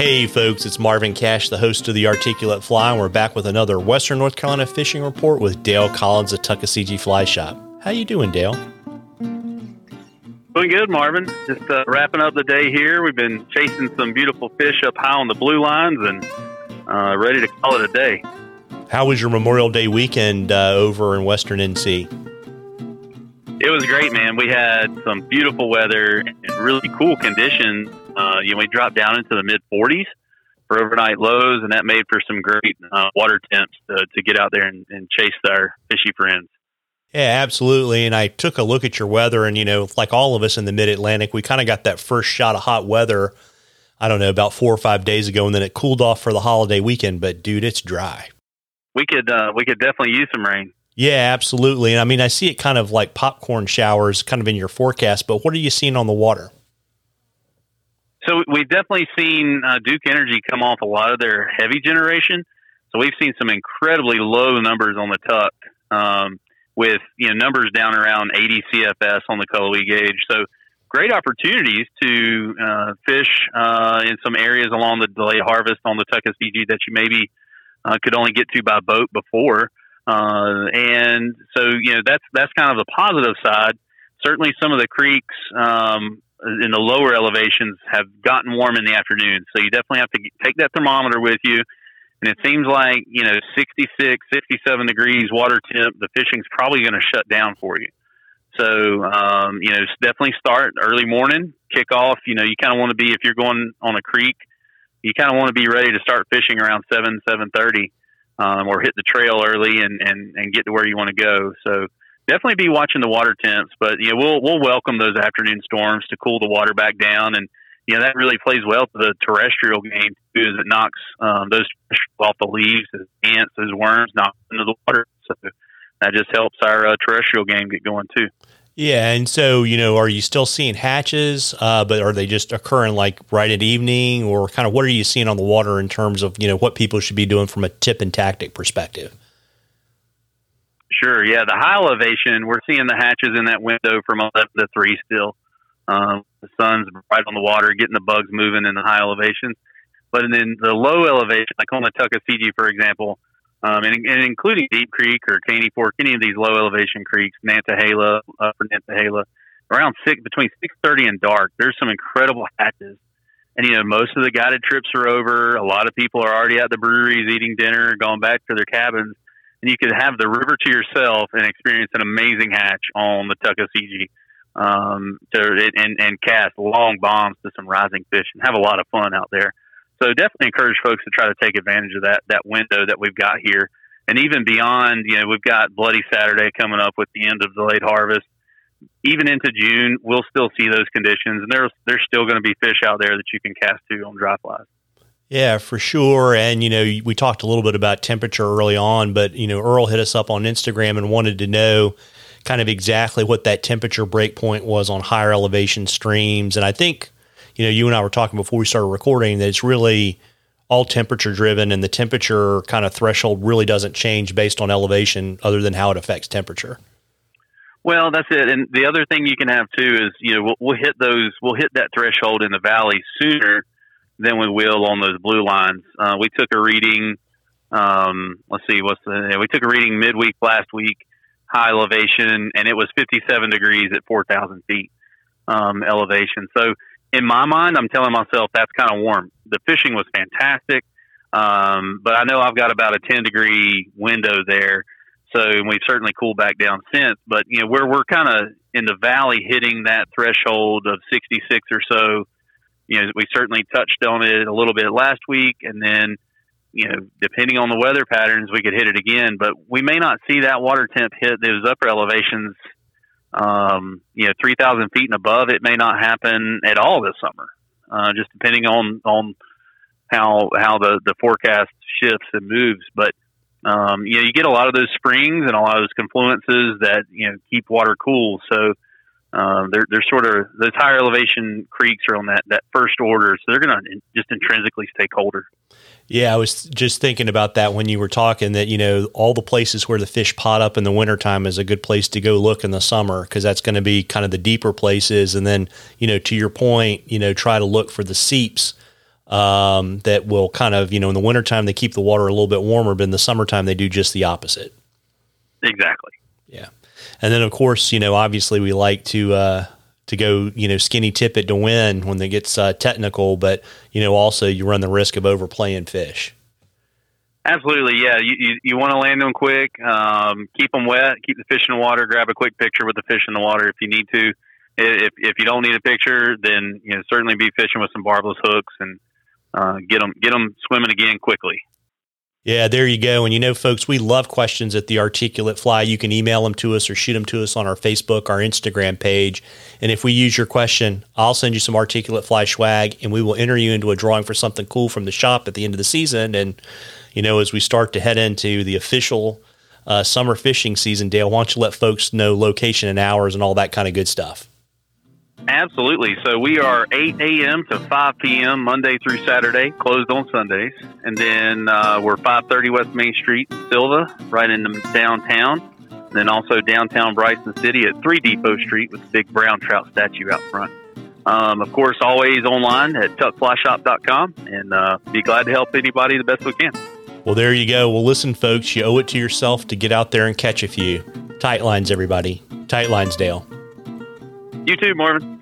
Hey folks, it's Marvin Cash, the host of the Articulate Fly, and we're back with another Western North Carolina fishing report with Dale Collins of Tuckaseegee Fly Shop. How you doing, Dale? Doing good, Marvin. Just uh, wrapping up the day here. We've been chasing some beautiful fish up high on the blue lines and uh, ready to call it a day. How was your Memorial Day weekend uh, over in Western NC? It was great, man. We had some beautiful weather and really cool conditions. Uh, you know, we dropped down into the mid 40s for overnight lows, and that made for some great uh, water temps to, to, get out there and, and chase our fishy friends. Yeah, absolutely. And I took a look at your weather, and you know, like all of us in the Mid Atlantic, we kind of got that first shot of hot weather. I don't know about four or five days ago, and then it cooled off for the holiday weekend. But dude, it's dry. We could uh, we could definitely use some rain. Yeah, absolutely. And I mean, I see it kind of like popcorn showers kind of in your forecast, but what are you seeing on the water? So we've definitely seen uh, Duke Energy come off a lot of their heavy generation. So we've seen some incredibly low numbers on the tuck, um, with you know numbers down around 80 CFS on the Cullowhee gauge. So great opportunities to uh, fish uh, in some areas along the delayed harvest on the Tuckasegee that you maybe uh, could only get to by boat before. Uh, and so, you know, that's, that's kind of the positive side. Certainly some of the creeks, um, in the lower elevations have gotten warm in the afternoon. So you definitely have to take that thermometer with you. And it seems like, you know, 66, 67 degrees water temp, the fishing's probably going to shut down for you. So, um, you know, definitely start early morning, kick off. You know, you kind of want to be, if you're going on a creek, you kind of want to be ready to start fishing around 7, 7.30 um, or hit the trail early and, and, and get to where you want to go. So definitely be watching the water temps, but you know, we'll, we'll welcome those afternoon storms to cool the water back down. And, you know, that really plays well to the terrestrial game too, as it knocks um, those off the leaves, as ants, as worms knock into the water. So that just helps our uh, terrestrial game get going too. Yeah, and so you know, are you still seeing hatches? Uh, but are they just occurring like right at evening, or kind of what are you seeing on the water in terms of you know what people should be doing from a tip and tactic perspective? Sure. Yeah, the high elevation, we're seeing the hatches in that window from eleven to three still. Um, the sun's right on the water, getting the bugs moving in the high elevations. But then the low elevation, like on the Tuckasegee, for example, um, and, and, including Deep Creek or Caney Fork, any of these low elevation creeks, Nantahala, Upper Nantahala, around six between six thirty and dark. There's some incredible hatches, and you know most of the guided trips are over. A lot of people are already at the breweries eating dinner, going back to their cabins, and you could have the river to yourself and experience an amazing hatch on the Tuckasegee. Um, to and and cast long bombs to some rising fish and have a lot of fun out there. So definitely encourage folks to try to take advantage of that that window that we've got here, and even beyond. You know, we've got Bloody Saturday coming up with the end of the late harvest. Even into June, we'll still see those conditions, and there's there's still going to be fish out there that you can cast to on dry flies. Yeah, for sure. And, you know, we talked a little bit about temperature early on, but, you know, Earl hit us up on Instagram and wanted to know kind of exactly what that temperature breakpoint was on higher elevation streams. And I think you know, you and I were talking before we started recording that it's really all temperature driven and the temperature kind of threshold really doesn't change based on elevation other than how it affects temperature. Well, that's it. And the other thing you can have too is, you know, we'll, we'll hit those, we'll hit that threshold in the valley sooner than we will on those blue lines. Uh, we took a reading, um, let's see, what's the, we took a reading midweek last week, high elevation, and it was 57 degrees at 4,000 feet um, elevation. So in my mind, I'm telling myself that's kind of warm. The fishing was fantastic, um, but I know I've got about a 10 degree window there. So we've certainly cooled back down since. But you know, we're we're kind of in the valley, hitting that threshold of 66 or so. You know, we certainly touched on it a little bit last week, and then you know, depending on the weather patterns, we could hit it again. But we may not see that water temp hit those upper elevations um, you know, 3,000 feet and above, it may not happen at all this summer, uh, just depending on, on how, how the, the forecast shifts and moves. But, um, you know, you get a lot of those springs and a lot of those confluences that, you know, keep water cool. So, um, they're, they're sort of those higher elevation creeks are on that, that first order. So they're going to just intrinsically stay colder. Yeah, I was just thinking about that when you were talking that, you know, all the places where the fish pot up in the wintertime is a good place to go look in the summer because that's going to be kind of the deeper places. And then, you know, to your point, you know, try to look for the seeps um, that will kind of, you know, in the wintertime, they keep the water a little bit warmer, but in the summertime, they do just the opposite. Exactly. Yeah. And then, of course, you know, obviously we like to, uh, to go, you know, skinny tippet to win when it gets uh, technical, but, you know, also you run the risk of overplaying fish. Absolutely, yeah. You you, you want to land them quick, um, keep them wet, keep the fish in the water. Grab a quick picture with the fish in the water if you need to. If if you don't need a picture, then you know certainly be fishing with some barbless hooks and uh, get them get them swimming again quickly. Yeah, there you go. And you know, folks, we love questions at the Articulate Fly. You can email them to us or shoot them to us on our Facebook, our Instagram page. And if we use your question, I'll send you some Articulate Fly swag and we will enter you into a drawing for something cool from the shop at the end of the season. And, you know, as we start to head into the official uh, summer fishing season, Dale, why don't you let folks know location and hours and all that kind of good stuff? Absolutely. So we are 8 a.m. to 5 p.m. Monday through Saturday, closed on Sundays, and then uh, we're 530 West Main Street, Sylva, right in the downtown. And then also downtown Bryson City at 3 Depot Street with the big brown trout statue out front. Um, of course, always online at tuckflyshop.com, and uh, be glad to help anybody the best we can. Well, there you go. Well, listen, folks, you owe it to yourself to get out there and catch a few. Tight lines, everybody. Tight lines, Dale. You too, Marvin.